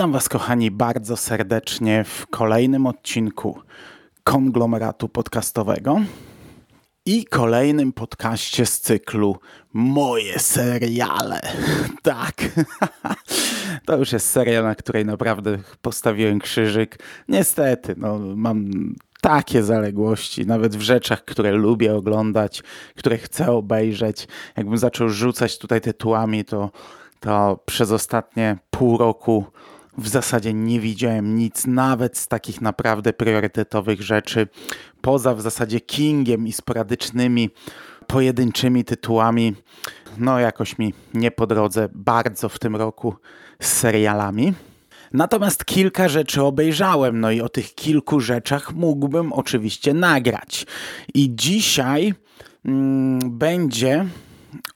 Witam Was, kochani, bardzo serdecznie w kolejnym odcinku konglomeratu podcastowego i kolejnym podcaście z cyklu Moje seriale. Tak, to już jest seria, na której naprawdę postawiłem krzyżyk. Niestety, no, mam takie zaległości, nawet w rzeczach, które lubię oglądać, które chcę obejrzeć. Jakbym zaczął rzucać tutaj tytułami, to, to przez ostatnie pół roku w zasadzie nie widziałem nic, nawet z takich naprawdę priorytetowych rzeczy, poza w zasadzie Kingiem i sporadycznymi, pojedynczymi tytułami. No, jakoś mi nie po drodze bardzo w tym roku z serialami. Natomiast kilka rzeczy obejrzałem, no i o tych kilku rzeczach mógłbym oczywiście nagrać. I dzisiaj mm, będzie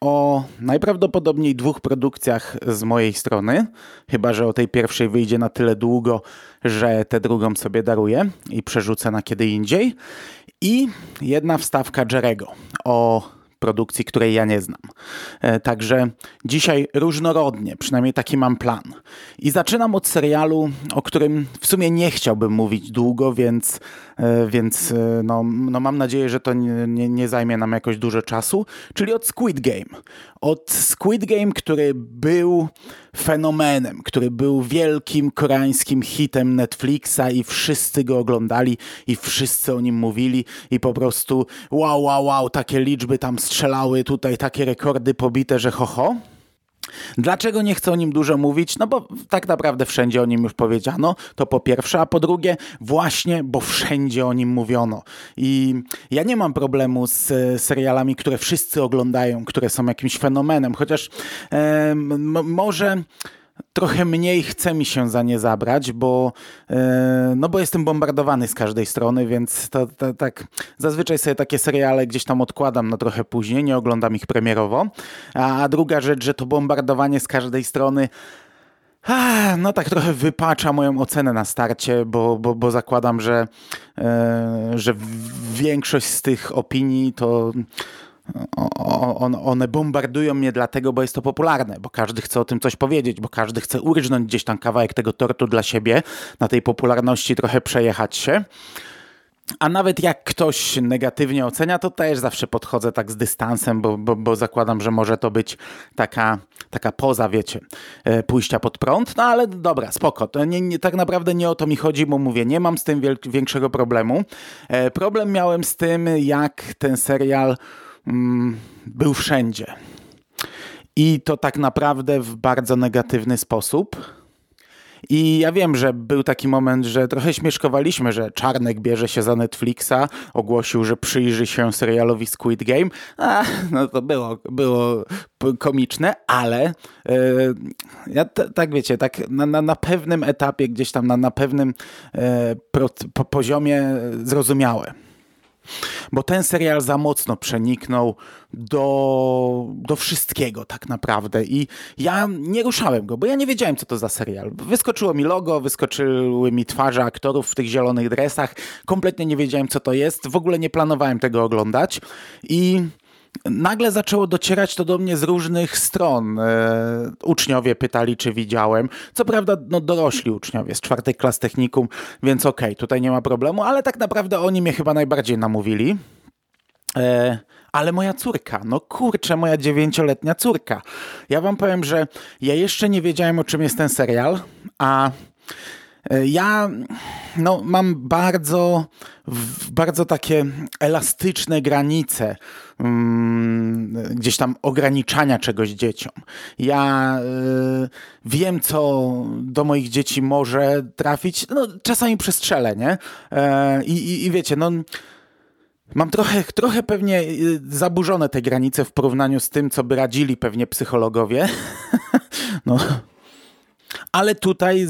o najprawdopodobniej dwóch produkcjach z mojej strony, chyba że o tej pierwszej wyjdzie na tyle długo, że tę drugą sobie daruję i przerzucę na kiedy indziej. I jedna wstawka Jerego o produkcji, której ja nie znam. E, także dzisiaj różnorodnie, przynajmniej taki mam plan. I zaczynam od serialu, o którym w sumie nie chciałbym mówić długo, więc, e, więc e, no, no mam nadzieję, że to nie, nie, nie zajmie nam jakoś dużo czasu, czyli od Squid Game. Od Squid Game, który był fenomenem, który był wielkim koreańskim hitem Netflixa i wszyscy go oglądali i wszyscy o nim mówili i po prostu wow, wow, wow, takie liczby tam strzelały, tutaj takie rekordy pobite, że ho, ho. Dlaczego nie chcę o nim dużo mówić? No bo tak naprawdę wszędzie o nim już powiedziano, to po pierwsze, a po drugie właśnie, bo wszędzie o nim mówiono. I ja nie mam problemu z serialami, które wszyscy oglądają, które są jakimś fenomenem, chociaż e, może trochę mniej chce mi się za nie zabrać, bo, e, no bo jestem bombardowany z każdej strony, więc to, to, tak zazwyczaj sobie takie seriale gdzieś tam odkładam na trochę później, nie oglądam ich premierowo. A, a druga rzecz, że to bombardowanie z każdej strony no tak trochę wypacza moją ocenę na starcie, bo, bo, bo zakładam, że, e, że większość z tych opinii to one bombardują mnie dlatego, bo jest to popularne, bo każdy chce o tym coś powiedzieć, bo każdy chce urżnąć gdzieś tam kawałek tego tortu dla siebie, na tej popularności trochę przejechać się. A nawet jak ktoś negatywnie ocenia, to też zawsze podchodzę tak z dystansem, bo, bo, bo zakładam, że może to być taka, taka poza, wiecie, e, pójścia pod prąd. No ale dobra, spoko. Nie, nie, tak naprawdę nie o to mi chodzi, bo mówię, nie mam z tym większego problemu. E, problem miałem z tym, jak ten serial był wszędzie. I to tak naprawdę w bardzo negatywny sposób. I ja wiem, że był taki moment, że trochę śmieszkowaliśmy, że Czarnek bierze się za Netflixa, ogłosił, że przyjrzy się serialowi Squid Game. A, no to było, było komiczne, ale yy, ja tak wiecie, tak na, na, na, pewnym etapie, gdzieś tam na, na pewnym yy, po, poziomie zrozumiałe bo ten serial za mocno przeniknął do, do wszystkiego tak naprawdę i ja nie ruszałem go, bo ja nie wiedziałem co to za serial. Wyskoczyło mi logo, wyskoczyły mi twarze aktorów w tych zielonych dresach, kompletnie nie wiedziałem co to jest, w ogóle nie planowałem tego oglądać i nagle zaczęło docierać to do mnie z różnych stron. E, uczniowie pytali, czy widziałem. Co prawda, no dorośli uczniowie z czwartej klas technikum, więc okej, okay, tutaj nie ma problemu, ale tak naprawdę oni mnie chyba najbardziej namówili. E, ale moja córka, no kurczę, moja dziewięcioletnia córka. Ja wam powiem, że ja jeszcze nie wiedziałem, o czym jest ten serial, a ja no, mam bardzo, bardzo takie elastyczne granice um, gdzieś tam ograniczania czegoś dzieciom. Ja y, wiem, co do moich dzieci może trafić. No, czasami przestrzelę, nie? E, i, I wiecie, no Mam trochę, trochę pewnie zaburzone te granice w porównaniu z tym, co by radzili pewnie psychologowie. no, ale tutaj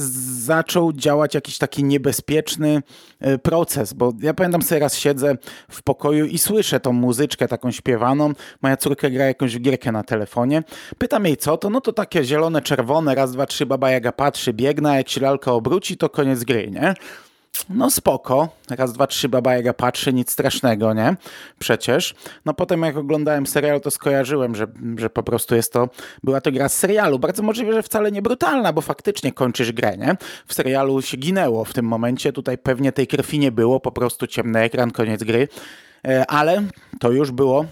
zaczął działać jakiś taki niebezpieczny e, proces, bo ja pamiętam sobie raz siedzę w pokoju i słyszę tą muzyczkę taką śpiewaną, moja córka gra jakąś gierkę na telefonie, pytam jej co to, no to takie zielone, czerwone, raz, dwa, trzy, baba jaga patrzy, biegna, jak się lalka obróci, to koniec gry, nie? No spoko, raz, dwa, trzy Baba Jaga patrzy, nic strasznego, nie? Przecież. No potem jak oglądałem serial, to skojarzyłem, że, że po prostu jest to, była to gra z serialu. Bardzo możliwe, że wcale nie brutalna, bo faktycznie kończysz grę, nie? W serialu się ginęło w tym momencie, tutaj pewnie tej krwi nie było, po prostu ciemny ekran, koniec gry. E, ale to już było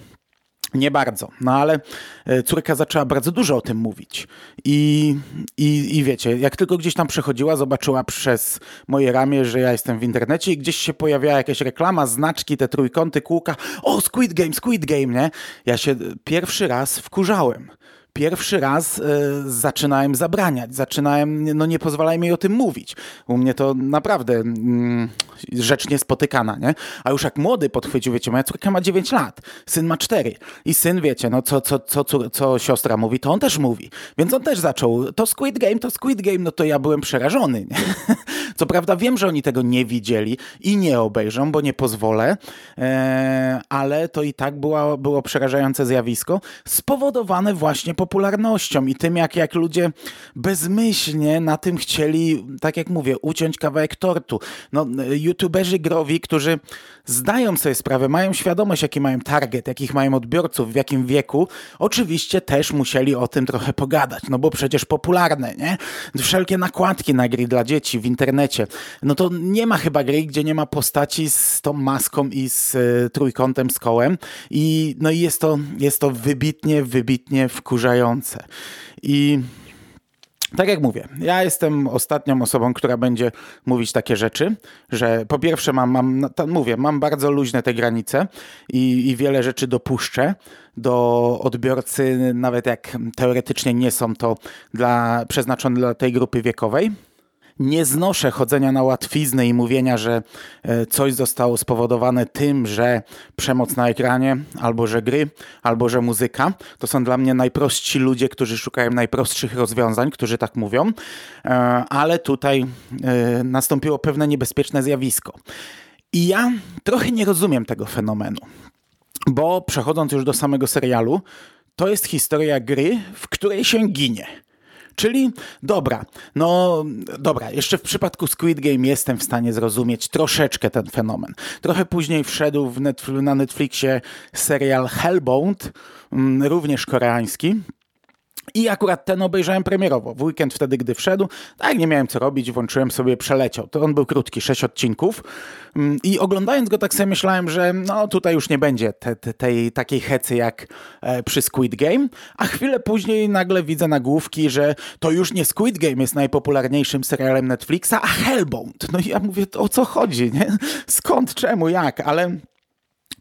nie bardzo, no ale e, córka zaczęła bardzo dużo o tym mówić. I, i, I wiecie, jak tylko gdzieś tam przechodziła, zobaczyła przez moje ramię, że ja jestem w internecie i gdzieś się pojawiała jakaś reklama, znaczki, te trójkąty, kółka. O, Squid Game, Squid Game, nie? Ja się pierwszy raz wkurzałem pierwszy raz y, zaczynałem zabraniać, zaczynałem, no nie pozwalałem jej o tym mówić. U mnie to naprawdę y, rzecz niespotykana, nie? A już jak młody podchwycił, wiecie, moja córka ma 9 lat, syn ma 4 i syn, wiecie, no co, co, co, co, co siostra mówi, to on też mówi. Więc on też zaczął, to Squid Game, to Squid Game, no to ja byłem przerażony, nie? Co prawda wiem, że oni tego nie widzieli i nie obejrzą, bo nie pozwolę, e, ale to i tak była, było przerażające zjawisko, spowodowane właśnie popularnością i tym, jak, jak ludzie bezmyślnie na tym chcieli, tak jak mówię, uciąć kawałek tortu. No, youtuberzy growi, którzy zdają sobie sprawę, mają świadomość, jaki mają target, jakich mają odbiorców, w jakim wieku, oczywiście też musieli o tym trochę pogadać, no bo przecież popularne, nie? Wszelkie nakładki na gry dla dzieci w internecie. No to nie ma chyba gry, gdzie nie ma postaci z tą maską i z y, trójkątem, z kołem i no i jest to, jest to wybitnie, wybitnie i tak jak mówię, ja jestem ostatnią osobą, która będzie mówić takie rzeczy, że po pierwsze mam, mam mówię, mam bardzo luźne te granice i, i wiele rzeczy dopuszczę do odbiorcy, nawet jak teoretycznie nie są to dla, przeznaczone dla tej grupy wiekowej nie znoszę chodzenia na łatwiznę i mówienia, że e, coś zostało spowodowane tym, że przemoc na ekranie, albo że gry, albo że muzyka. To są dla mnie najprostsi ludzie, którzy szukają najprostszych rozwiązań, którzy tak mówią, e, ale tutaj e, nastąpiło pewne niebezpieczne zjawisko. I ja trochę nie rozumiem tego fenomenu, bo przechodząc już do samego serialu, to jest historia gry, w której się ginie. Czyli dobra, no dobra, jeszcze w przypadku Squid Game jestem w stanie zrozumieć troszeczkę ten fenomen. Trochę później wszedł Netflix, na Netflixie serial Hellbound, mm, również koreański. I akurat ten obejrzałem premierowo, w weekend wtedy, gdy wszedł. Tak, nie miałem co robić, włączyłem sobie, przeleciał. To on był krótki, sześć odcinków. Mm, I oglądając go tak sobie myślałem, że no tutaj już nie będzie te, te, tej takiej hecy jak e, przy Squid Game. A chwilę później nagle widzę nagłówki, że to już nie Squid Game jest najpopularniejszym serialem Netflixa, a Hellbound. No i ja mówię, o co chodzi, nie? Skąd, czemu, jak? Ale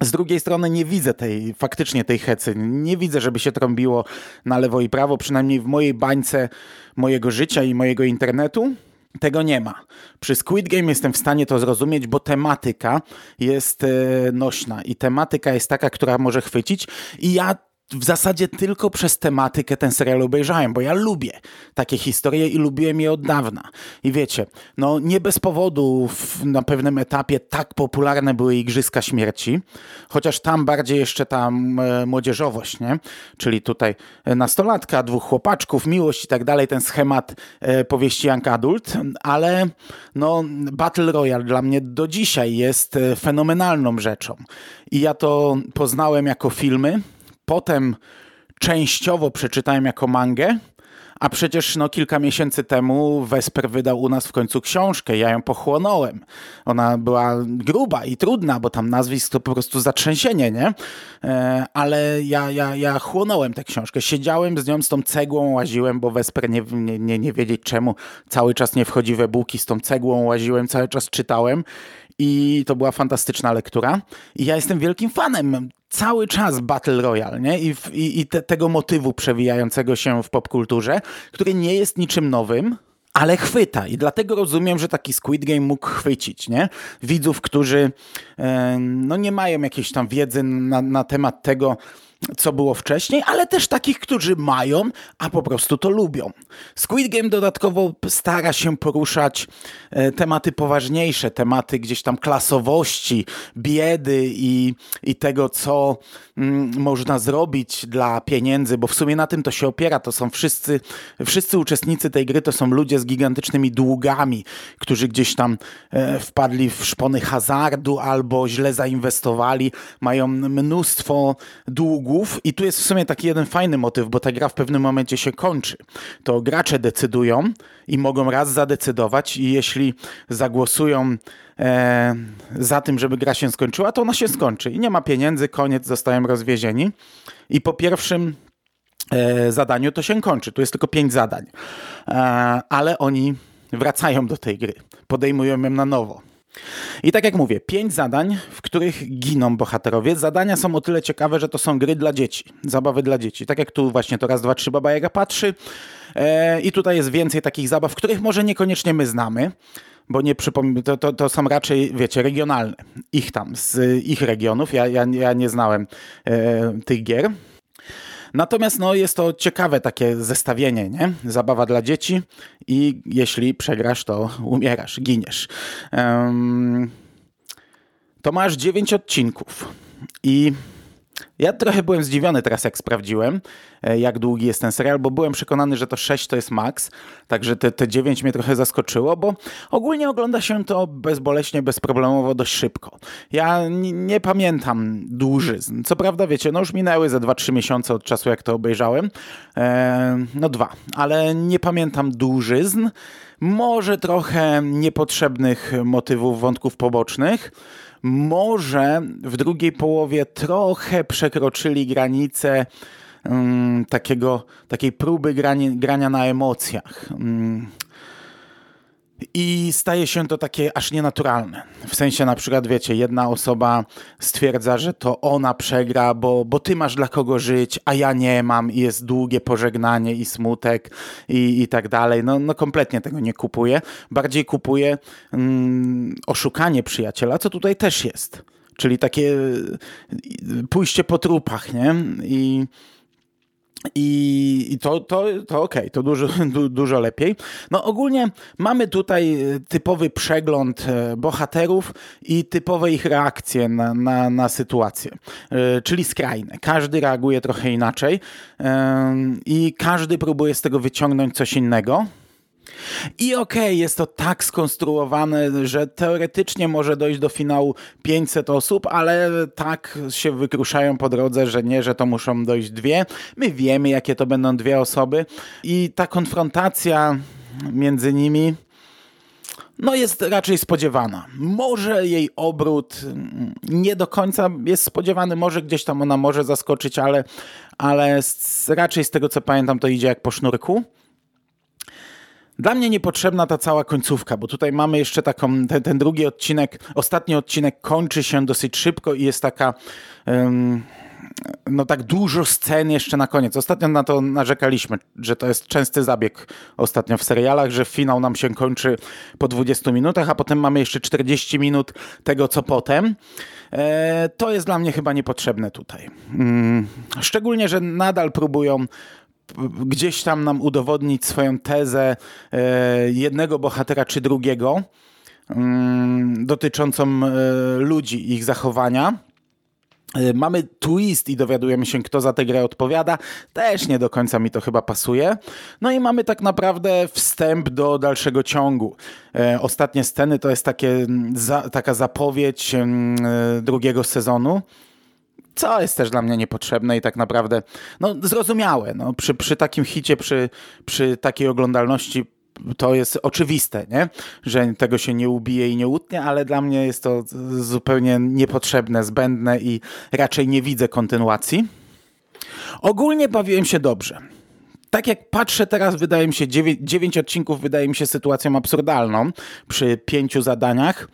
z drugiej strony nie widzę tej, faktycznie tej hecy. Nie widzę, żeby się trąbiło na lewo i prawo, przynajmniej w mojej bańce mojego życia i mojego internetu. Tego nie ma. Przy Squid Game jestem w stanie to zrozumieć, bo tematyka jest e, nośna i tematyka jest taka, która może chwycić i ja w zasadzie tylko przez tematykę ten serial obejrzałem, bo ja lubię takie historie i lubiłem je od dawna. I wiecie, no nie bez powodu w, na pewnym etapie tak popularne były Igrzyska Śmierci, chociaż tam bardziej jeszcze ta e, młodzieżowość, nie? Czyli tutaj nastolatka, dwóch chłopaczków, miłość i tak dalej, ten schemat e, powieści Young Adult, ale no Battle Royale dla mnie do dzisiaj jest e, fenomenalną rzeczą. I ja to poznałem jako filmy, potem częściowo przeczytałem jako mangę, a przecież no, kilka miesięcy temu Wesper wydał u nas w końcu książkę, ja ją pochłonąłem. Ona była gruba i trudna, bo tam nazwisk to po prostu zatrzęsienie, nie? E, ale ja, ja, ja chłonąłem tę książkę. Siedziałem z nią, z tą cegłą łaziłem, bo Wesper nie, nie, nie, nie wiedzieć czemu cały czas nie wchodzi we buki, z tą cegłą łaziłem, cały czas czytałem i to była fantastyczna lektura. I ja jestem wielkim fanem cały czas Battle Royale nie? i, i, i te, tego motywu przewijającego się w popkulturze, który nie jest niczym nowym, ale chwyta i dlatego rozumiem, że taki Squid Game mógł chwycić, nie? Widzów, którzy e, no nie mają jakiejś tam wiedzy na, na temat tego, co było wcześniej, ale też takich, którzy mają, a po prostu to lubią. Squid Game dodatkowo stara się poruszać e, tematy poważniejsze, tematy gdzieś tam klasowości, biedy i, i tego, co mm, można zrobić dla pieniędzy, bo w sumie na tym to się opiera. To są wszyscy, wszyscy uczestnicy tej gry, to są ludzie z gigantycznymi długami, którzy gdzieś tam e, wpadli w szpony hazardu albo źle zainwestowali, mają mnóstwo długów i tu jest w sumie taki jeden fajny motyw, bo ta gra w pewnym momencie się kończy. To gracze decydują i mogą raz zadecydować i jeśli zagłosują e, za tym, żeby gra się skończyła, to ona się skończy i nie ma pieniędzy, koniec, zostają rozwiezieni. I po pierwszym e, zadaniu to się kończy. Tu jest tylko pięć zadań, e, ale oni wracają do tej gry, podejmują ją na nowo. I tak jak mówię, pięć zadań, w których giną bohaterowie. Zadania są o tyle ciekawe, że to są gry dla dzieci, zabawy dla dzieci. Tak jak tu właśnie to raz, dwa, trzy Baba Jaga patrzy. E, I tutaj jest więcej takich zabaw, których może niekoniecznie my znamy, bo nie przypomnę, to, to, to, są raczej, wiecie, regionalne. Ich tam, z ich regionów. Ja, ja, ja nie znałem e, tych gier. Natomiast no, jest to ciekawe takie zestawienie, nie? Zabawa dla dzieci i jeśli przegrasz, to umierasz, giniesz. Um, to masz dziewięć odcinków i ja trochę byłem zdziwiony teraz, jak sprawdziłem, e, jak długi jest ten serial, bo byłem przekonany, że to 6 to jest maks, także te, te 9 mnie trochę zaskoczyło, bo ogólnie ogląda się to bezboleśnie, bezproblemowo, dość szybko. Ja nie pamiętam dłużyzn. Co prawda, wiecie, no już minęły ze 2-3 miesiące od czasu, jak to obejrzałem. E, no dwa, ale nie pamiętam dłużyzn. Może trochę niepotrzebnych motywów, wątków pobocznych może w drugiej połowie trochę przekroczyli granicę um, takiego, takiej próby grania, grania na emocjach. Um, i staje się to takie aż nienaturalne. W sensie na przykład, wiecie, jedna osoba stwierdza, że to ona przegra, bo, bo ty masz dla kogo żyć, a ja nie mam i jest długie pożegnanie i smutek i, i tak dalej. No, no kompletnie tego nie kupuję. Bardziej kupuję mm, oszukanie przyjaciela, co tutaj też jest. Czyli takie y, pójście po trupach, nie? I i, I, to, to, to okej, okay, to dużo, du, dużo lepiej. No ogólnie mamy tutaj e, typowy przegląd e, bohaterów i typowe ich reakcje na, na, na sytuację, e, czyli skrajne. Każdy reaguje trochę inaczej i każdy próbuje z tego wyciągnąć coś innego. I okej, okay, jest to tak skonstruowane, że teoretycznie może dojść do finału 500 osób, ale tak się wykruszają po drodze, że nie, że to muszą dojść dwie. My wiemy, jakie to będą dwie osoby i ta konfrontacja między nimi no jest raczej spodziewana. Może jej obrót nie do końca jest spodziewany, może gdzieś tam ona może zaskoczyć, ale, ale raczej z tego co pamiętam to idzie jak po sznurku. Dla mnie niepotrzebna ta cała końcówka, bo tutaj mamy jeszcze taką, ten, ten drugi odcinek, ostatni odcinek kończy się dosyć szybko i jest taka... Um, no tak dużo scen jeszcze na koniec. Ostatnio na to narzekaliśmy, że to jest częsty zabieg ostatnio w serialach, że finał nam się kończy po 20 minutach, a potem mamy jeszcze 40 minut tego, co potem. E, to jest dla mnie chyba niepotrzebne tutaj. Mm, szczególnie, że nadal próbują gdzieś tam nam udowodnić swoją tezę e, jednego bohatera czy drugiego mm, dotyczącą e, ludzi, ich zachowania. E, mamy twist i dowiadujemy się, kto za tę grę odpowiada. Też nie do końca mi to chyba pasuje. No i mamy tak naprawdę wstęp do dalszego ciągu. Ostatnie sceny to jest takie, taka zapowiedź drugiego sezonu co jest też dla mnie niepotrzebne i tak naprawdę no, zrozumiałe. No, przy, przy takim hicie, przy, przy takiej oglądalności to jest oczywiste, nie? że tego się nie ubije i nie utnie, ale dla mnie jest to zupełnie niepotrzebne, zbędne i raczej nie widzę kontynuacji. Ogólnie bawiłem się dobrze. Tak jak patrzę teraz, wydaje mi się, dziewięć odcinków wydaje mi się sytuacją absurdalną przy pięciu zadaniach.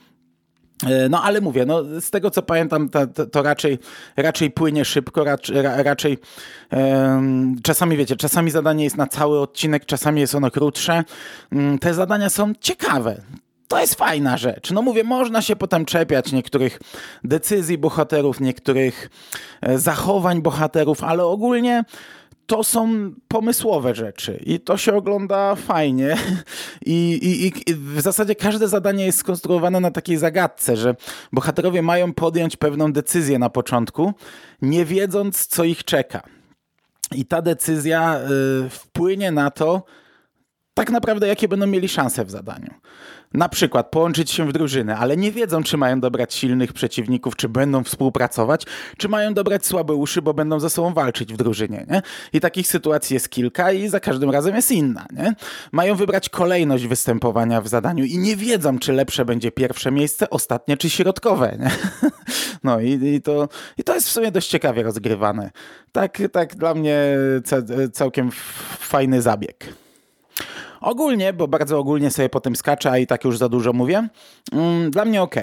E, no ale mówię, no, z tego co pamiętam, to, to, raczej, raczej płynie szybko, raczej, raczej um, czasami wiecie, czasami zadanie jest na cały odcinek, czasami jest ono krótsze. Um, te zadania są ciekawe. to jest fajna rzecz. No mówię, można się potem czepiać niektórych decyzji bohaterów, niektórych e, zachowań bohaterów, ale ogólnie to są pomysłowe rzeczy i to się ogląda fajnie. I, i, I, w zasadzie każde zadanie jest skonstruowane na takiej zagadce, że bohaterowie mają podjąć pewną decyzję na początku, nie wiedząc, co ich czeka. I ta decyzja y, wpłynie na to, tak naprawdę jakie będą mieli szanse w zadaniu na przykład połączyć się w drużyny, ale nie wiedzą, czy mają dobrać silnych przeciwników, czy będą współpracować, czy mają dobrać słabe uszy, bo będą ze sobą walczyć w drużynie. Nie? I takich sytuacji jest kilka i za każdym razem jest inna. Nie? Mają wybrać kolejność występowania w zadaniu i nie wiedzą, czy lepsze będzie pierwsze miejsce, ostatnie, czy środkowe. Nie? No i, i, to, i to jest w sumie dość ciekawie rozgrywane. Tak, tak dla mnie całkiem fajny zabieg. Ogólnie, bo bardzo ogólnie sobie potem skaczę, a i tak już za dużo mówię, mm, dla mnie ok.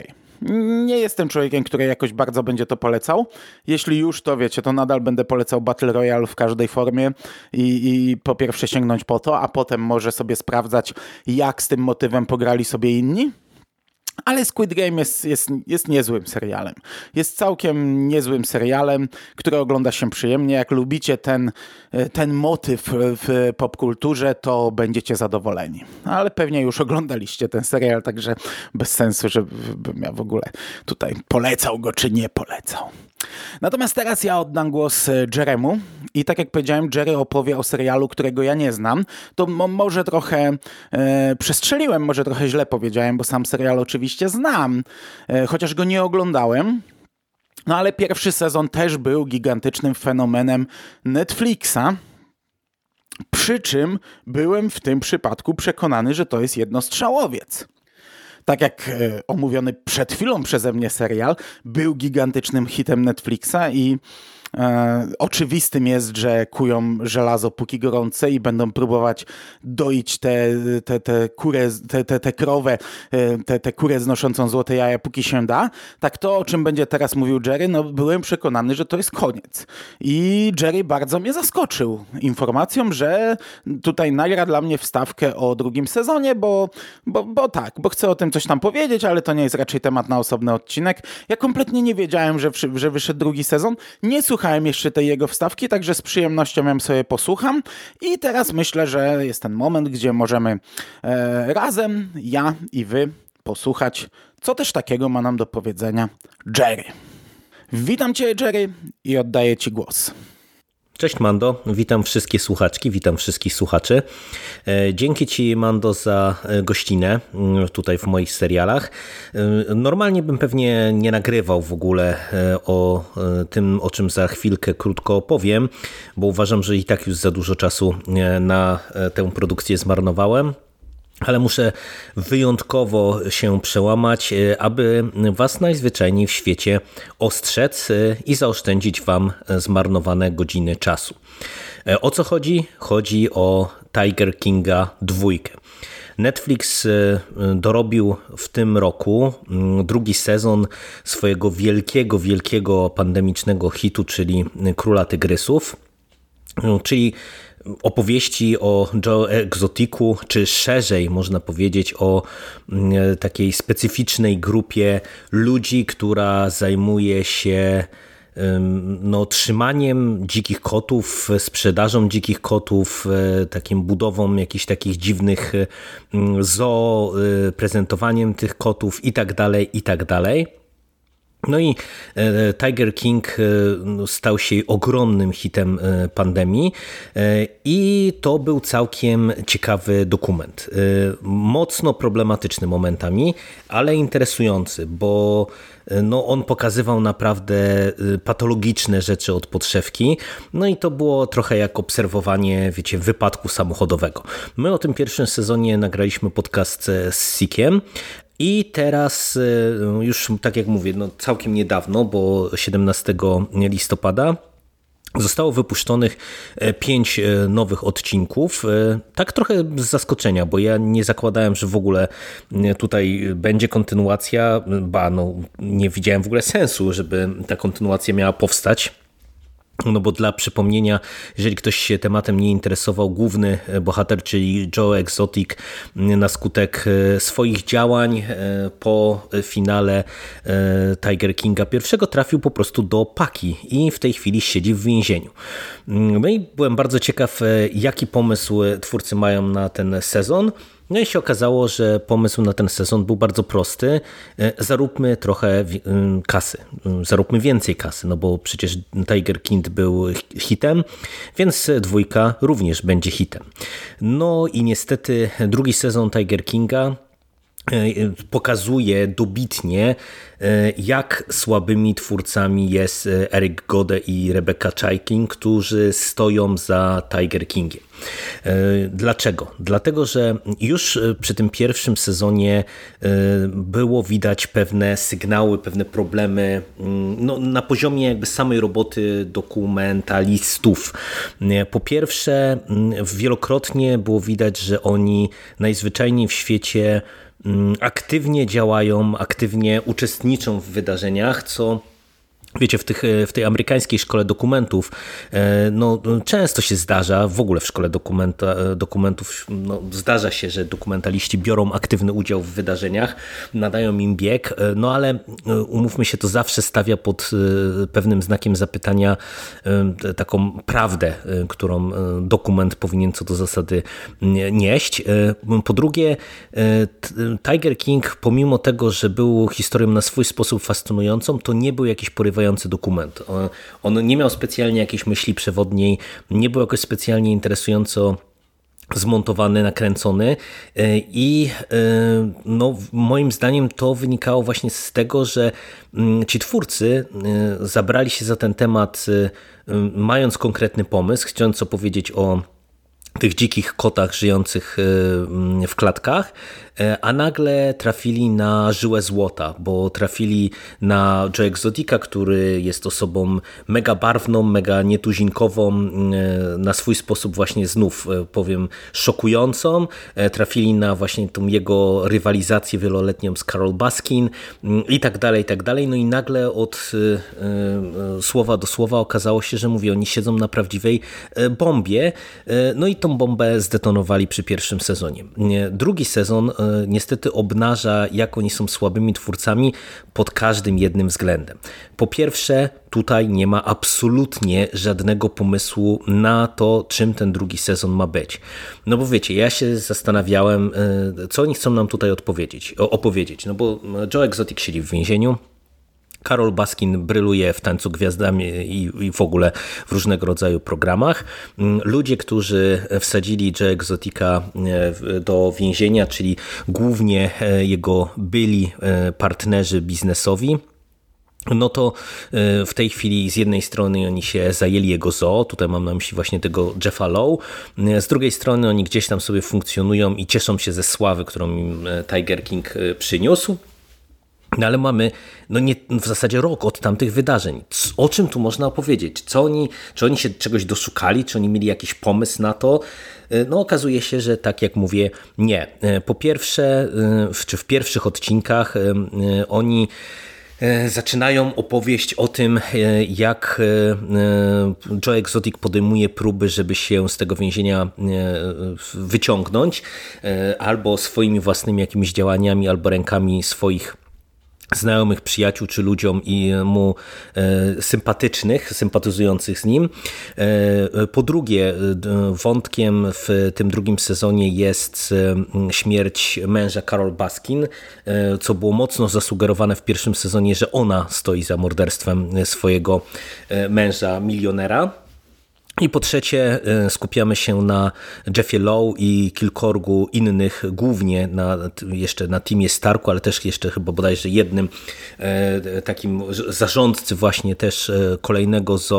Nie jestem człowiekiem, który jakoś bardzo będzie to polecał. Jeśli już, to wiecie, to nadal będę polecał Battle Royale w każdej formie i, i po pierwsze sięgnąć po to, a potem może sobie sprawdzać, jak z tym motywem pograli sobie inni ale Squid Game jest, jest, jest niezłym serialem. Jest całkiem niezłym serialem, który ogląda się przyjemnie. Jak lubicie ten, ten motyw w popkulturze, to będziecie zadowoleni. Ale pewnie już oglądaliście ten serial, także bez sensu, żebym ja w ogóle tutaj polecał go czy nie polecał. Natomiast teraz ja oddam głos e, Jeremu i tak jak powiedziałem, Jerry opowie o serialu, którego ja nie znam. To może trochę e, przestrzeliłem, może trochę źle powiedziałem, bo sam serial oczywiście znam, e, chociaż go nie oglądałem. No ale pierwszy sezon też był gigantycznym fenomenem Netflixa. Przy czym byłem w tym przypadku przekonany, że to jest jednostrzałowiec tak jak e, omówiony przed chwilą przeze mnie serial, był gigantycznym hitem Netflixa i E, oczywistym jest, że kują żelazo póki gorące i będą próbować doić te, te, te te, te, te krowę, e, te, te kurę znoszącą złote jaja póki się da. Tak to, o czym będzie teraz mówił Jerry, no byłem przekonany, że to jest koniec. I Jerry bardzo mnie zaskoczył informacją, że tutaj nagra dla mnie wstawkę o drugim sezonie, bo, bo, bo tak, bo chcę o tym coś tam powiedzieć, ale to nie jest raczej temat na osobny odcinek. Ja kompletnie nie wiedziałem, że, że wyszedł drugi sezon. Nie słuchałem słuchałem jeszcze tej jego wstawki, także z przyjemnością ją sobie posłucham. I teraz myślę, że jest ten moment, gdzie możemy e, razem, ja i wy, posłuchać, co też takiego ma nam do powiedzenia Jerry. Witam Cię, Jerry, i oddaję Ci głos. Cześć Mando, witam wszystkie słuchaczki, witam wszystkich słuchaczy. E, dzięki Ci Mando za e, gościnę mm, tutaj w moich serialach. E, normalnie bym pewnie nie nagrywał w ogóle o tym, o czym za chwilkę krótko opowiem, bo uważam, że i tak już za dużo czasu na tę produkcję zmarnowałem ale muszę wyjątkowo się przełamać, e, aby Was najzwyczajniej w świecie ostrzec e, i zaoszczędzić Wam zmarnowane godziny czasu. E, o co chodzi? Chodzi o Tiger Kinga dwójkę. Netflix dorobił w tym roku mm, drugi sezon swojego wielkiego, wielkiego pandemicznego hitu, czyli Króla Tygrysów. Czyli opowieści o Joe Exotiku, czy szerzej można powiedzieć o mm, takiej specyficznej grupie ludzi, która zajmuje się no, trzymaniem dzikich kotów, sprzedażą dzikich kotów, e, takim budową jakichś takich dziwnych zoo, e, prezentowaniem tych kotów i tak dalej, i tak dalej. No i e, Tiger King e, no, stał się ogromnym hitem e, pandemii i to był całkiem ciekawy dokument. Mocno problematyczny momentami, ale interesujący, bo no on pokazywał naprawdę patologiczne rzeczy od podszewki. No i to było trochę jak obserwowanie, wiecie, wypadku samochodowego. My o tym pierwszym sezonie nagraliśmy podcast z Sikiem, i teraz y, już tak jak mówię, no całkiem niedawno, bo 17 listopada Zostało wypuszczonych e, pięć e, nowych odcinków. E, tak trochę z zaskoczenia, bo ja nie zakładałem, że w ogóle tutaj będzie kontynuacja, ba, no, nie widziałem w ogóle sensu, żeby ta kontynuacja miała powstać. No bo dla przypomnienia, jeżeli ktoś się tematem nie interesował, główny bohater, czyli Joe Exotic, na skutek e, swoich działań e, po finale e, Tiger Kinga pierwszego trafił po prostu do paki i w tej chwili siedzi w więzieniu. No i byłem bardzo ciekaw, jaki pomysł twórcy mają na ten sezon. No i się okazało, że pomysł na ten sezon był bardzo prosty. E, zaróbmy trochę kasy, zaróbmy więcej kasy, no bo przecież Tiger King był hitem, więc dwójka również będzie hitem. No i niestety drugi sezon Tiger Kinga pokazuje dobitnie, e, jak słabymi twórcami jest Eric Gode i Rebecca Chaikin, którzy stoją za Tiger Kingiem. E, dlaczego? Dlatego, że już e, przy tym pierwszym sezonie e, było widać pewne sygnały, pewne problemy mm, no, na poziomie jakby samej roboty dokumentalistów. Po pierwsze, mm, wielokrotnie było widać, że oni najzwyczajniej w świecie aktywnie działają, aktywnie uczestniczą w wydarzeniach, co Wiecie, w, tych, e, w tej amerykańskiej szkole dokumentów e, no, często się zdarza, w ogóle w szkole dokumenta, e, dokumentów no, zdarza się, że dokumentaliści biorą aktywny udział w wydarzeniach, nadają im bieg, no ale umówmy się, to zawsze stawia pod pewnym znakiem zapytania taką prawdę, którą dokument powinien co do zasady nieść. Po drugie, Tiger King, pomimo tego, że był historią na swój sposób fascynującą, to nie był jakiś porywający dokument. On nie miał specjalnie jakiejś myśli przewodniej, nie był jakoś specjalnie interesująco zmontowany, nakręcony e, i e, no, moim zdaniem to wynikało właśnie z tego, że mm, ci twórcy e, zabrali się za ten temat mając konkretny pomysł, chcąc opowiedzieć o tych dzikich kotach żyjących w klatkach, a nagle trafili na żyłę złota, bo trafili na Joe Exotica, który jest osobą mega barwną, mega nietuzinkową, e, na swój sposób właśnie znów e, powiem szokującą. Trafili na właśnie tą jego rywalizację wieloletnią z Carol Baskin i tak dalej, i tak dalej. No i nagle od słowa do słowa okazało się, że mówię, oni siedzą na prawdziwej bombie, no i tą bombę zdetonowali przy pierwszym sezonie. Drugi sezon E, niestety obnaża, jak oni są słabymi twórcami pod każdym jednym względem. Po pierwsze, tutaj nie ma absolutnie żadnego pomysłu na to, czym ten drugi sezon ma być. No bo wiecie, ja się zastanawiałem, e, co oni chcą nam tutaj odpowiedzieć, opowiedzieć. No bo Joe Exotic siedzi w więzieniu, Karol Baskin bryluje w tańcu gwiazdami i, w ogóle w różnego rodzaju programach. Mm, ludzie, którzy wsadzili Joe Exotica e, do więzienia, czyli głównie e, jego byli e, partnerzy biznesowi, no to w tej chwili z jednej strony oni się zajęli jego zoo, tutaj mam na myśli właśnie tego Jeffa Lowe, z drugiej strony oni gdzieś tam sobie funkcjonują i cieszą się ze sławy, którą im Tiger King przyniósł. No ale mamy no nie, w zasadzie rok od tamtych wydarzeń. O czym tu można opowiedzieć? Co oni, czy oni się czegoś doszukali? Czy oni mieli jakiś pomysł na to? E, no okazuje się, że tak jak mówię, nie. E, po pierwsze, e, czy w pierwszych odcinkach oni zaczynają opowieść o tym, jak Joe Exotic podejmuje próby, żeby się z tego więzienia wyciągnąć, albo swoimi własnymi jakimiś działaniami, albo rękami swoich znajomych, przyjaciół czy ludziom i mu e, sympatycznych, sympatyzujących z nim. E, po drugie, e, wątkiem w tym drugim sezonie jest śmierć męża Carol Baskin, co było mocno zasugerowane w pierwszym sezonie, że ona stoi za morderstwem swojego męża milionera. I po trzecie e, skupiamy się na Jeffie Lowe i kilkorgu innych, głównie na, jeszcze na teamie Starku, ale też jeszcze chyba bodajże jednym e, takim zarządcy właśnie też e, kolejnego z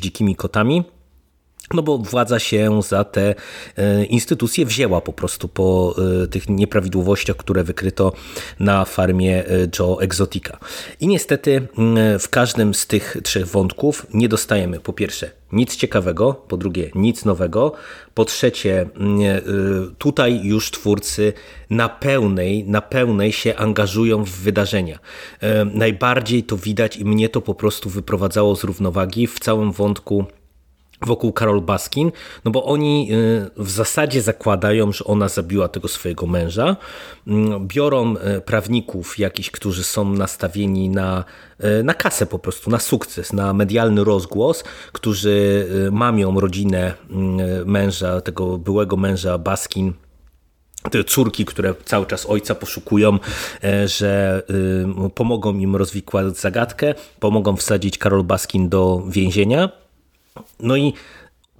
dzikimi kotami no bo władza się za te e, instytucje wzięła po prostu po e, tych nieprawidłowościach, które wykryto na farmie e, Joe Exotica. I niestety w każdym z tych trzech wątków nie dostajemy po pierwsze nic ciekawego, po drugie nic nowego, po trzecie tutaj już twórcy na pełnej, na pełnej się angażują w wydarzenia. Najbardziej to widać i mnie to po prostu wyprowadzało z równowagi w całym wątku wokół Karol Baskin, no bo oni y, w zasadzie zakładają, że ona zabiła tego swojego męża, mm, biorą y, prawników jakichś, którzy są nastawieni na, y, na kasę po prostu, na sukces, na medialny rozgłos, którzy mamią rodzinę męża, tego byłego męża Baskin, te córki, które cały czas ojca poszukują, że pomogą im rozwikłać zagadkę, pomogą wsadzić Karol Baskin do więzienia, no i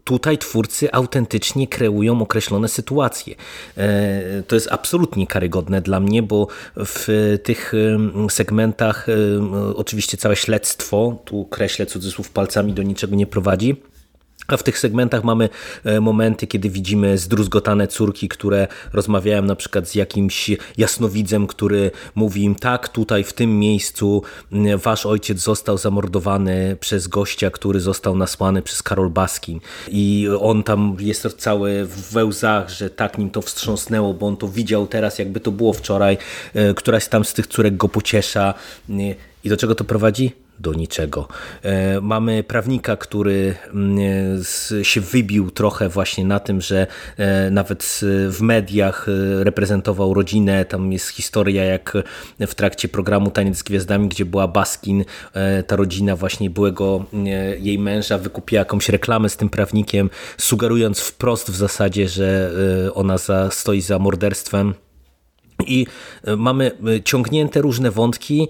tutaj twórcy autentycznie kreują określone sytuacje. E, to jest absolutnie karygodne dla mnie, bo w tych segmentach oczywiście całe śledztwo, tu kreślę cudzysłów palcami, do niczego nie prowadzi a w tych segmentach mamy e, momenty, kiedy widzimy zdruzgotane córki, które rozmawiają na przykład z jakimś jasnowidzem, który mówi im tak, tutaj w tym miejscu wasz ojciec został zamordowany przez gościa, który został nasłany przez Karol Baskin i on tam jest cały we łzach, że tak nim to wstrząsnęło, bo on to widział teraz, jakby to było wczoraj. E, któraś tam z tych córek go pociesza. I do czego to prowadzi? Do niczego. E, mamy prawnika, który mm, się wybił trochę właśnie na tym, że e, nawet w mediach e, reprezentował rodzinę. Tam jest historia, jak w trakcie programu Taniec z Gwiazdami, gdzie była Baskin, ta rodzina właśnie byłego jej męża wykupiła jakąś reklamę z tym prawnikiem, sugerując wprost w zasadzie, że ona za, stoi za morderstwem. I mamy ciągnięte różne wątki,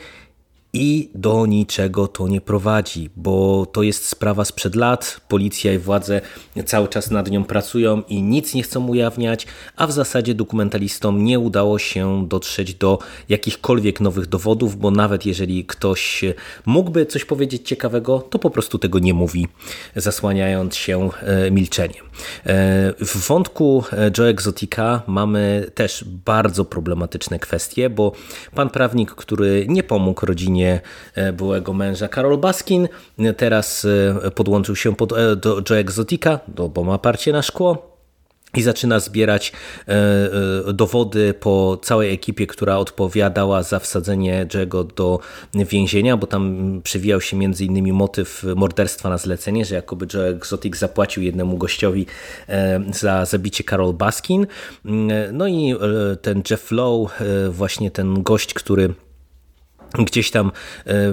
i do niczego to nie prowadzi, bo to jest sprawa sprzed lat. Policja i władze cały czas nad nią pracują i nic nie chcą ujawniać, a w zasadzie dokumentalistom nie udało się dotrzeć do jakichkolwiek nowych dowodów, bo nawet jeżeli ktoś mógłby coś powiedzieć ciekawego, to po prostu tego nie mówi, zasłaniając się e, milczeniem. E, w wątku e, Joe Exotica mamy też bardzo problematyczne kwestie, bo pan prawnik, który nie pomógł rodzinie E, byłego męża Karol Baskin. Teraz e, podłączył się pod, e, do Joe Exotica, do, bo ma parcie na szkło i zaczyna zbierać dowody po całej ekipie, która odpowiadała za wsadzenie Jego do więzienia, bo tam przewijał się między innymi motyw morderstwa na zlecenie, że jakoby Joe Exotic zapłacił jednemu gościowi za zabicie Carol Baskin. No i ten Jeff Lowe, właśnie ten gość, który gdzieś tam e,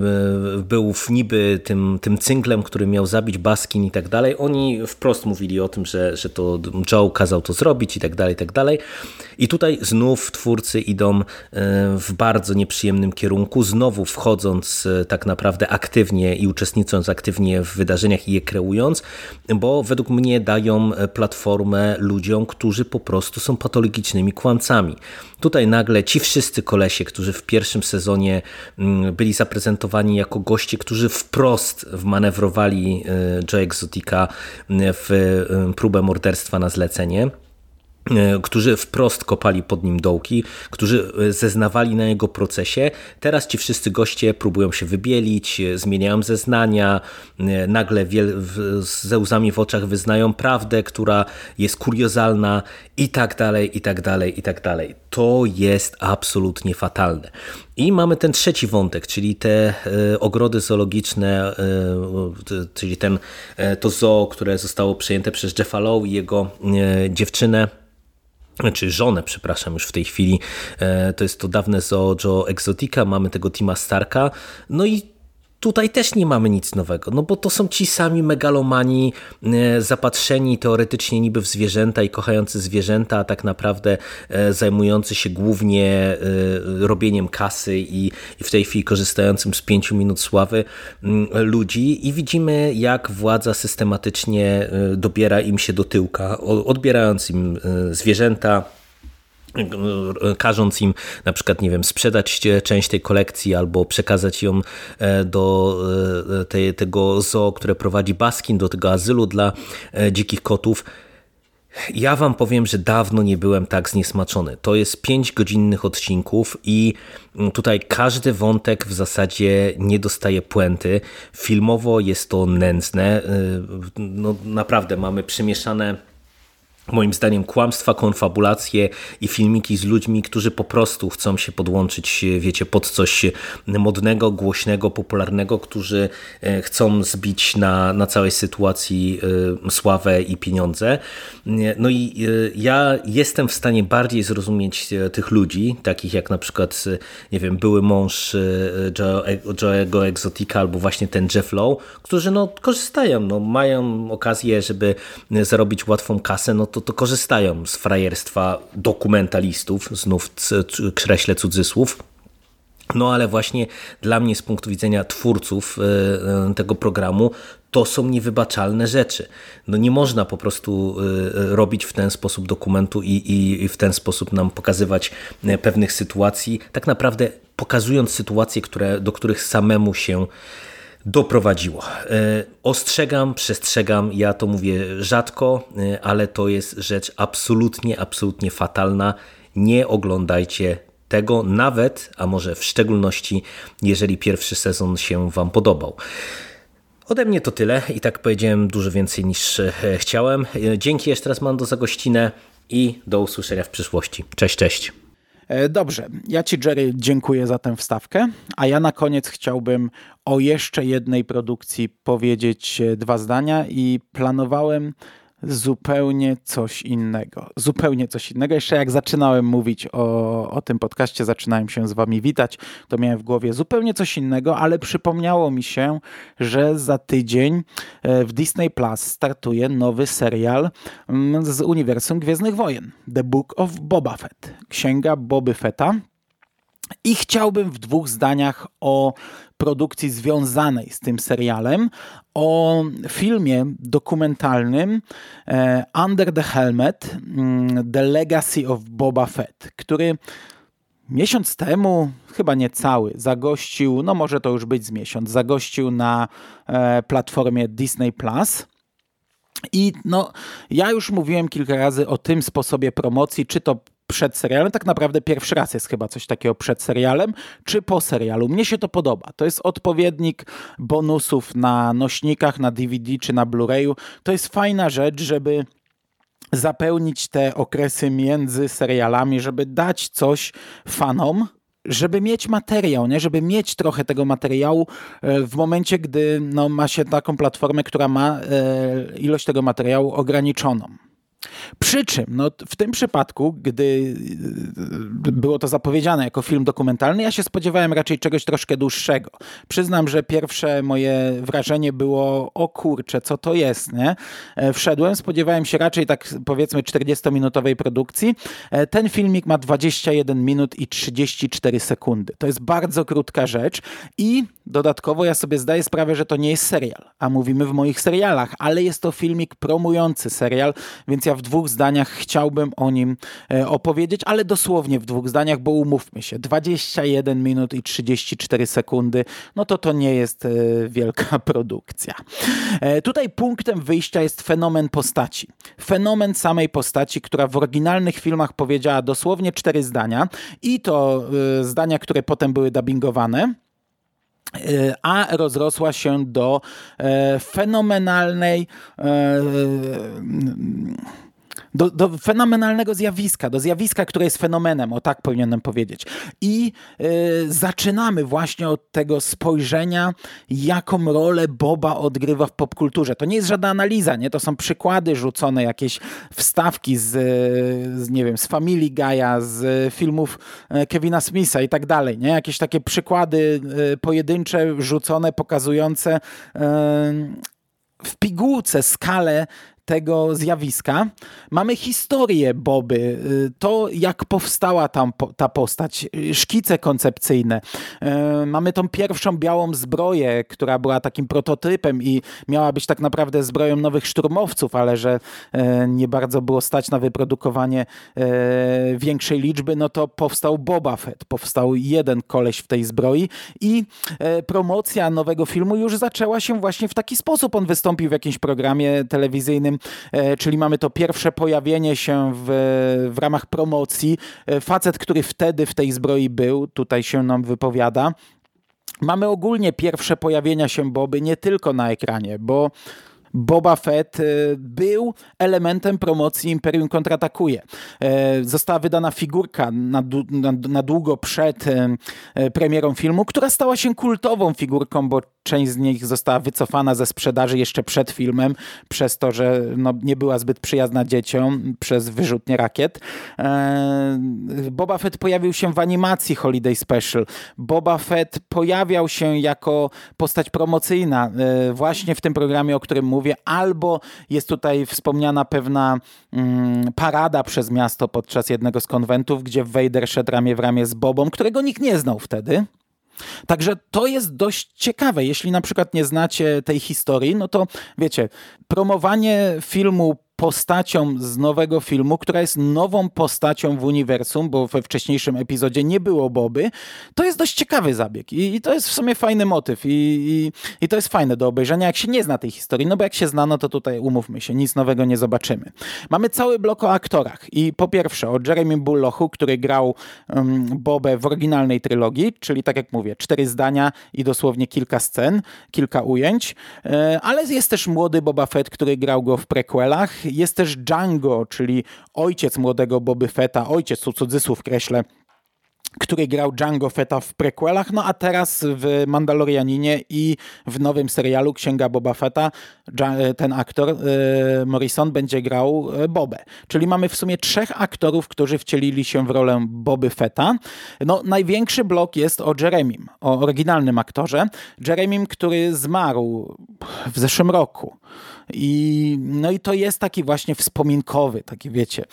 był w niby tym, tym cynglem, który miał zabić Baskin i tak dalej. Oni wprost mówili o tym, że, że to Joe kazał to zrobić i tak dalej, i tak dalej. I tutaj znów twórcy idą e, w bardzo nieprzyjemnym kierunku, znowu wchodząc e, tak naprawdę aktywnie i uczestnicząc aktywnie w wydarzeniach i je kreując, bo według mnie dają platformę ludziom, którzy po prostu są patologicznymi kłamcami. Tutaj nagle ci wszyscy kolesie, którzy w pierwszym sezonie mm, byli zaprezentowani jako goście, którzy wprost wmanewrowali e, Joe Exotica w e, próbę morderstwa na zlecenie, którzy wprost kopali pod nim dołki, którzy e, zeznawali na jego procesie. Teraz ci wszyscy goście próbują się wybielić, e, zmieniają zeznania, nagle ze łzami w oczach wyznają prawdę, która jest kuriozalna i tak dalej, i tak dalej, i tak dalej. To jest absolutnie fatalne. I mamy ten trzeci wątek, czyli te ogrody zoologiczne, czyli ten, to zoo, które zostało przejęte przez Jeffa Lowe i jego dziewczynę, czy żonę, przepraszam, już w tej chwili. E, to jest to dawne zoo Joe Exotica, mamy tego Tima Starka. No i Tutaj też nie mamy nic nowego, no bo to są ci sami megalomani e, zapatrzeni teoretycznie niby w zwierzęta i kochający zwierzęta, a tak naprawdę e, zajmujący się głównie e, robieniem kasy i w tej chwili korzystającym z pięciu minut sławy ludzi. I widzimy jak władza systematycznie dobiera im się do tyłka, odbierając im zwierzęta, każąc im na przykład, nie wiem, sprzedać część tej kolekcji albo przekazać ją e, do te, tego zoo, które prowadzi Baskin, do tego azylu dla dzikich kotów. Ja wam powiem, że dawno nie byłem tak zniesmaczony. To jest pięć godzinnych odcinków i tutaj każdy wątek w zasadzie nie dostaje puenty. Filmowo jest to nędzne. No naprawdę mamy przemieszane moim zdaniem kłamstwa, konfabulacje i filmiki z ludźmi, którzy po prostu chcą się podłączyć, wiecie, pod coś modnego, głośnego, popularnego, którzy e, chcą zbić na, na całej sytuacji e, sławę i pieniądze. No i e, ja jestem w stanie bardziej zrozumieć tych ludzi, takich jak na przykład, nie wiem, były mąż Joe'ego Exotica albo właśnie ten Jeff Lowe, którzy no korzystają, no mają okazję, żeby zarobić łatwą kasę, no to to, to korzystają z frajerstwa dokumentalistów, znów kreślę cudzysłów, no ale właśnie dla mnie z punktu widzenia twórców e, e, tego programu to są niewybaczalne rzeczy. No nie można po prostu e, robić w ten sposób dokumentu i, i, i w ten sposób nam pokazywać pewnych sytuacji, tak naprawdę pokazując sytuacje, które, do których samemu się doprowadziło. E, ostrzegam, przestrzegam, ja to mówię rzadko, e, ale to jest rzecz absolutnie, absolutnie fatalna. Nie oglądajcie tego, nawet, a może w szczególności, jeżeli pierwszy sezon się Wam podobał. Ode mnie to tyle i tak powiedziałem dużo więcej niż e, chciałem. Dzięki jeszcze raz Mando za gościnę i do usłyszenia w przyszłości. Cześć, cześć. E, dobrze, ja Ci Jerry dziękuję za tę wstawkę, a ja na koniec chciałbym o jeszcze jednej produkcji powiedzieć e, dwa zdania i planowałem zupełnie coś innego. Zupełnie coś innego. Jeszcze jak zaczynałem mówić o, o tym podcaście, zaczynałem się z wami witać, to miałem w głowie zupełnie coś innego, ale przypomniało mi się, że za tydzień e, w Disney Plus startuje nowy serial mm, z uniwersum Gwiezdnych Wojen. The Book of Boba Fett. Księga Boby Fetta. I chciałbym w dwóch zdaniach o produkcji związanej z tym serialem, o filmie dokumentalnym e, Under the Helmet mm, The Legacy of Boba Fett, który miesiąc temu, chyba nie cały, zagościł, no może to już być z miesiąc, zagościł na e, platformie Disney Plus. I no, ja już mówiłem kilka razy o tym sposobie promocji, czy to przed serialem. Tak naprawdę pierwszy raz jest chyba coś takiego przed serialem, czy po serialu. Mnie się to podoba. To jest odpowiednik bonusów na nośnikach, na DVD czy na Blu-rayu. To jest fajna rzecz, żeby zapełnić te okresy między serialami, żeby dać coś fanom, żeby mieć materiał, nie? żeby mieć trochę tego materiału e, w momencie, gdy no, ma się taką platformę, która ma e, ilość tego materiału ograniczoną. Przy czym, no, w tym przypadku, gdy y, było to zapowiedziane jako film dokumentalny, ja się spodziewałem raczej czegoś troszkę dłuższego. Przyznam, że pierwsze moje wrażenie było, o kurczę, co to jest, nie? E, wszedłem, spodziewałem się raczej tak powiedzmy 40-minutowej produkcji. E, ten filmik ma 21 minut i 34 sekundy. To jest bardzo krótka rzecz i dodatkowo ja sobie zdaję sprawę, że to nie jest serial, a mówimy w moich serialach, ale jest to filmik promujący serial, więc ja w dwóch zdaniach chciałbym o nim e, opowiedzieć, ale dosłownie w dwóch zdaniach, bo umówmy się, 21 minut i 34 sekundy, no to to nie jest e, wielka produkcja. E, tutaj punktem wyjścia jest fenomen postaci. Fenomen samej postaci, która w oryginalnych filmach powiedziała dosłownie cztery zdania i to zdania, które potem były dubbingowane a rozrosła się do fenomenalnej do, do fenomenalnego zjawiska, do zjawiska, które jest fenomenem, o tak powinienem powiedzieć. I y, zaczynamy właśnie od tego spojrzenia, jaką rolę Boba odgrywa w popkulturze. To nie jest żadna analiza, nie? To są przykłady rzucone, jakieś wstawki z, z nie wiem, z Family Guy'a, z filmów e, Kevina Smitha i tak dalej, nie? Jakieś takie przykłady pojedyncze rzucone, pokazujące w pigułce skalę tego zjawiska. Mamy historię Boby, to jak powstała tam ta postać, szkice koncepcyjne. Mamy tą pierwszą białą zbroję, która była takim prototypem i miała być tak naprawdę zbroją nowych szturmowców, ale że nie bardzo było stać na wyprodukowanie większej liczby, no to powstał Boba Fett, powstał jeden koleś w tej zbroi i promocja nowego filmu już zaczęła się właśnie w taki sposób. On wystąpił w jakimś programie telewizyjnym, czyli mamy to pierwsze pojawienie się w, w ramach promocji. E, facet, który wtedy w tej zbroi był, tutaj się nam wypowiada. Mamy ogólnie pierwsze pojawienia się Boby nie tylko na ekranie, bo Boba Fett y, był elementem promocji Imperium kontratakuje. E, została wydana figurka na, na, na długo przed e, e, premierą filmu, która stała się kultową figurką, bo część z nich została wycofana ze sprzedaży jeszcze przed filmem, przez to, że no, nie była zbyt przyjazna dzieciom, przez wyrzutnie rakiet. Boba Fett pojawił się w animacji Holiday Special. Boba Fett pojawiał się jako postać promocyjna właśnie w tym programie, o którym mówię, albo jest tutaj wspomniana pewna mm, parada przez miasto podczas jednego z konwentów, gdzie Vader szedł ramię w ramię z Bobą, którego nikt nie znał wtedy. Także to jest dość ciekawe. Jeśli na przykład nie znacie tej historii, no to wiecie, promowanie filmu postacią z nowego filmu, która jest nową postacią w uniwersum, bo we wcześniejszym epizodzie nie było Boby, to jest dość ciekawy zabieg i, i to jest w sumie fajny motyw i, i, i, to jest fajne do obejrzenia, jak się nie zna tej historii, no bo jak się zna, no to tutaj umówmy się, nic nowego nie zobaczymy. Mamy cały blok o aktorach i po pierwsze o Jeremy Bullochu, który grał um, Bobę w oryginalnej trylogii, czyli tak jak mówię, cztery zdania i dosłownie kilka scen, kilka ujęć, e, ale jest też młody Boba Fett, który grał go w prequelach, jest też Django, czyli ojciec młodego Boby Fetta, ojciec, tu cudzysłów kreślę, który grał Django Fetta w prequelach, no a teraz w Mandalorianinie i w nowym serialu Księga Boba Fetta ten aktor e, Morrison będzie grał e, Bobę. Czyli mamy w sumie trzech aktorów, którzy wcielili się w rolę Boby Fetta. No największy blok jest o Jeremim, o oryginalnym aktorze. Jeremim, który zmarł w zeszłym roku. I, no i to jest taki właśnie wspominkowy, taki wiecie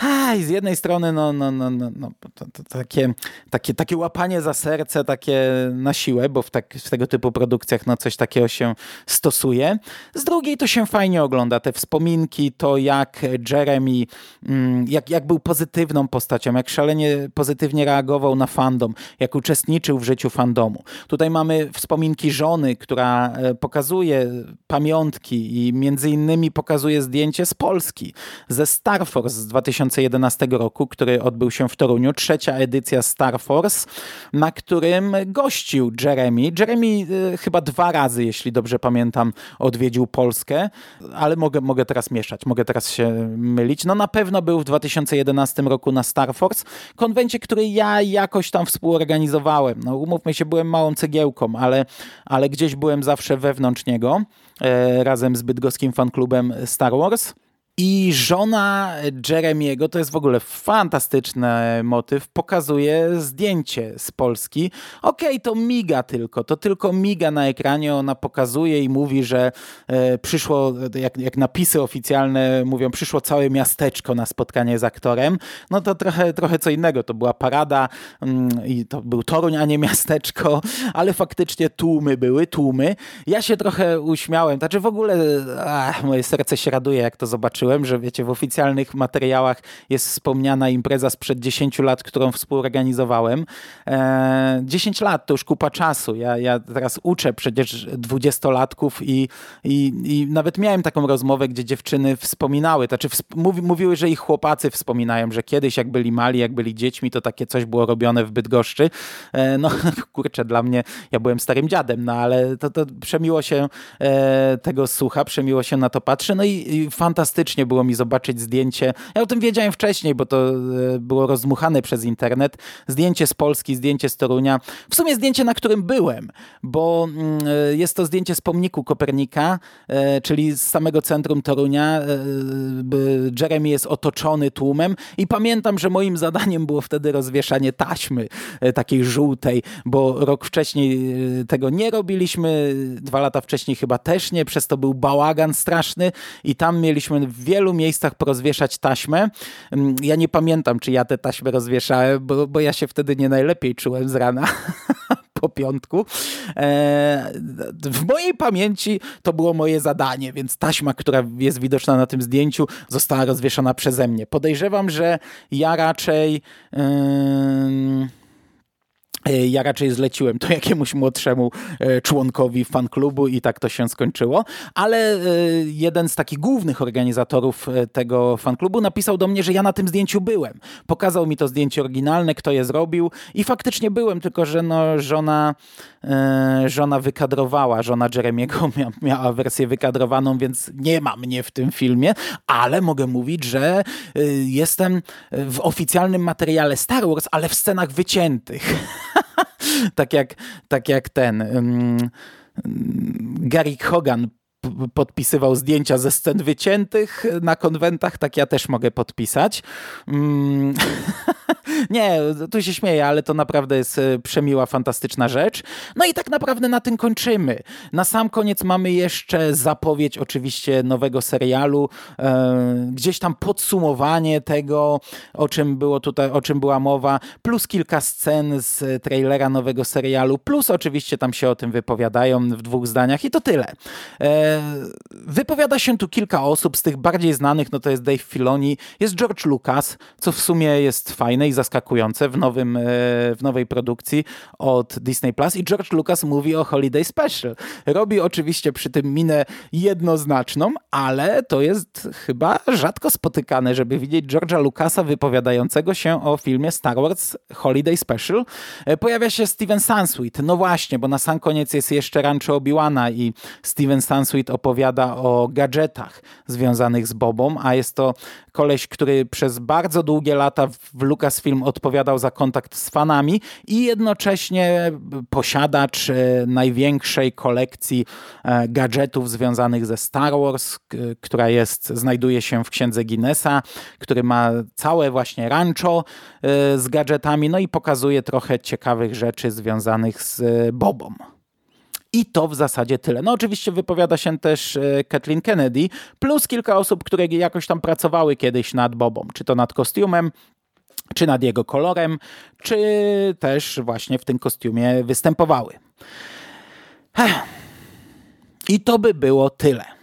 a, i z jednej strony no, no, no, no, no to, to, takie, takie, takie łapanie za serce, takie na siłę, bo w, tak, w tego typu produkcjach no, coś takiego się stosuje. Z drugiej to się fajnie ogląda, te wspominki, to jak Jeremy, mm, jak, jak był pozytywną postacią, jak szalenie pozytywnie reagował na fandom, jak uczestniczył w życiu fandomu. Tutaj mamy wspominki żony, która e, pokazuje pamiątki i między innymi pokazuje zdjęcie z Polski, ze Star Force z 2000 2011 roku, który odbył się w Toruniu, trzecia edycja Star Force, na którym gościł Jeremy. Jeremy y, chyba dwa razy, jeśli dobrze pamiętam, odwiedził Polskę, ale mogę, mogę teraz mieszać, mogę teraz się mylić. No na pewno był w 2011 roku na Star Force, konwencie, który ja jakoś tam współorganizowałem. No umówmy się, byłem małą cegiełką, ale, ale gdzieś byłem zawsze wewnątrz niego, e, razem z bydgoskim fanklubem Star Wars. I żona Jeremiego, to jest w ogóle fantastyczny motyw, pokazuje zdjęcie z Polski. Okej, okay, to miga tylko, to tylko miga na ekranie, ona pokazuje i mówi, że e, przyszło, jak, jak napisy oficjalne mówią, przyszło całe miasteczko na spotkanie z aktorem. No to trochę, trochę co innego, to była parada mm, i to był Toruń, a nie miasteczko, ale faktycznie tłumy były, tłumy. Ja się trochę uśmiałem, znaczy w ogóle ach, moje serce się raduje, jak to zobaczyłem zobaczyłem, że wiecie, w oficjalnych materiałach jest wspomniana impreza sprzed 10 lat, którą współorganizowałem. E, 10 lat to już kupa czasu. Ja, ja teraz uczę przecież dwudziestolatków i, i, i nawet miałem taką rozmowę, gdzie dziewczyny wspominały, znaczy wsp mówi, mówiły, że ich chłopacy wspominają, że kiedyś jak byli mali, jak byli dziećmi, to takie coś było robione w Bydgoszczy. E, no kurczę, dla mnie, ja byłem starym dziadem, no ale to, to przemiło się e, tego słucha, przemiło się na to patrzy, no i, i fantastycznie śmiesznie było mi zobaczyć zdjęcie. Ja o tym wiedziałem wcześniej, bo to e, było rozdmuchane przez internet. Zdjęcie z Polski, zdjęcie z Torunia. W sumie zdjęcie, na którym byłem, bo mm, e, jest to zdjęcie z pomniku Kopernika, e, czyli z samego centrum Torunia. Jeremy jest otoczony tłumem i pamiętam, że moim zadaniem było wtedy rozwieszanie taśmy takiej żółtej, bo rok wcześniej tego nie robiliśmy, dwa lata wcześniej chyba też nie, przez to był bałagan straszny i tam mieliśmy wielu miejscach porozwieszać taśmę. Mm, ja nie pamiętam, czy ja tę taśmę rozwieszałem, bo, bo ja się wtedy nie najlepiej czułem z rana. po piątku. E, w mojej pamięci to było moje zadanie, więc taśma, która jest widoczna na tym zdjęciu, została rozwieszona przeze mnie. Podejrzewam, że ja raczej. Yy ja raczej zleciłem to jakiemuś młodszemu e, członkowi fanklubu i tak to się skończyło, ale e, jeden z takich głównych organizatorów tego fanklubu napisał do mnie, że ja na tym zdjęciu byłem. Pokazał mi to zdjęcie oryginalne, kto je zrobił i faktycznie byłem, tylko że no, żona, żona wykadrowała, żona Jeremiego mia, miała wersję wykadrowaną, więc nie ma mnie w tym filmie, ale mogę mówić, że jestem w oficjalnym materiale Star Wars, ale w scenach wyciętych. tak, jak, tak jak ten um, Gary Hogan podpisywał zdjęcia ze scen wyciętych na konwentach, tak ja też mogę podpisać. Mm. Nie, tu się śmieję, ale to naprawdę jest e, przemiła, fantastyczna rzecz. No i tak naprawdę na tym kończymy. Na sam koniec mamy jeszcze zapowiedź oczywiście nowego serialu, e, gdzieś tam podsumowanie tego, o czym było tutaj, o czym była mowa, plus kilka scen z trailera nowego serialu, plus oczywiście tam się o tym wypowiadają w dwóch zdaniach i to tyle. E, wypowiada się tu kilka osób, z tych bardziej znanych, no to jest Dave Filoni, jest George Lucas, co w sumie jest fajne i zaskakujące w, nowym, e, w nowej produkcji od Disney Plus i George Lucas mówi o Holiday Special. Robi oczywiście przy tym minę jednoznaczną, ale to jest chyba rzadko spotykane, żeby widzieć George'a Lucasa wypowiadającego się o filmie Star Wars Holiday Special. E, pojawia się Steven Sansweet. No właśnie, bo na sam koniec jest jeszcze Rancho Obi-Wana i Steven Sansweet opowiada o gadżetach związanych z Bobą, a jest to koleś, który przez bardzo długie lata w Lucasfilm odpowiadał za kontakt z fanami i jednocześnie posiadacz e, największej kolekcji e, gadżetów związanych ze Star Wars, która jest, znajduje się w księdze Guinnessa, który ma całe właśnie rancho e, z gadżetami, no i pokazuje trochę ciekawych rzeczy związanych z Bobą. I to w zasadzie tyle. No oczywiście wypowiada się też e, Kathleen Kennedy, plus kilka osób, które jakoś tam pracowały kiedyś nad Bobą, czy to nad kostiumem, czy nad jego kolorem, czy też właśnie w tym kostiumie występowały. I to by było tyle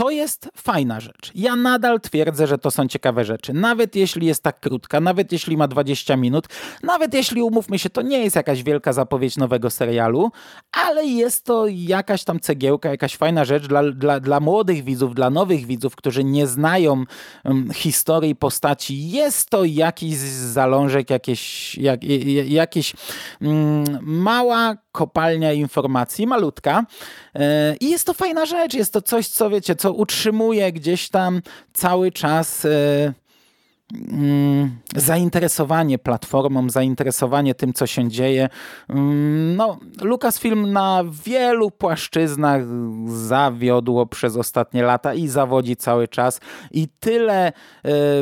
to jest fajna rzecz. Ja nadal twierdzę, że to są ciekawe rzeczy. Nawet jeśli jest tak krótka, nawet jeśli ma 20 minut, nawet jeśli umówmy się, to nie jest jakaś wielka zapowiedź nowego serialu, ale jest to jakaś tam cegiełka, jakaś fajna rzecz dla, dla, dla młodych widzów, dla nowych widzów, którzy nie znają um, historii postaci. Jest to jakiś zalążek, jakieś, jak, jakieś um, mała kopalnia informacji, malutka. E, I jest to fajna rzecz, jest to coś, co wiecie, co utrzymuje gdzieś tam cały czas e, mm, zainteresowanie platformą, zainteresowanie tym, co się dzieje. Mm, no, Lucasfilm na wielu płaszczyznach zawiodło przez ostatnie lata i zawodzi cały czas. I tyle e,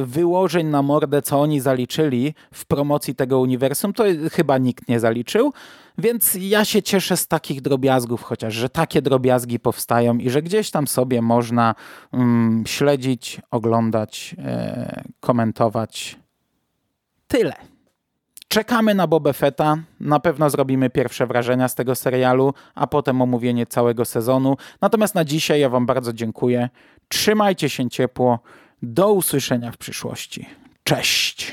wyłożeń na mordę, co oni zaliczyli w promocji tego uniwersum, to chyba nikt nie zaliczył. Więc ja się cieszę z takich drobiazgów, chociaż, że takie drobiazgi powstają i że gdzieś tam sobie można mm, śledzić, oglądać, e, komentować. Tyle. Czekamy na Boba Fetta. Na pewno zrobimy pierwsze wrażenia z tego serialu, a potem omówienie całego sezonu. Natomiast na dzisiaj ja Wam bardzo dziękuję. Trzymajcie się ciepło. Do usłyszenia w przyszłości. Cześć!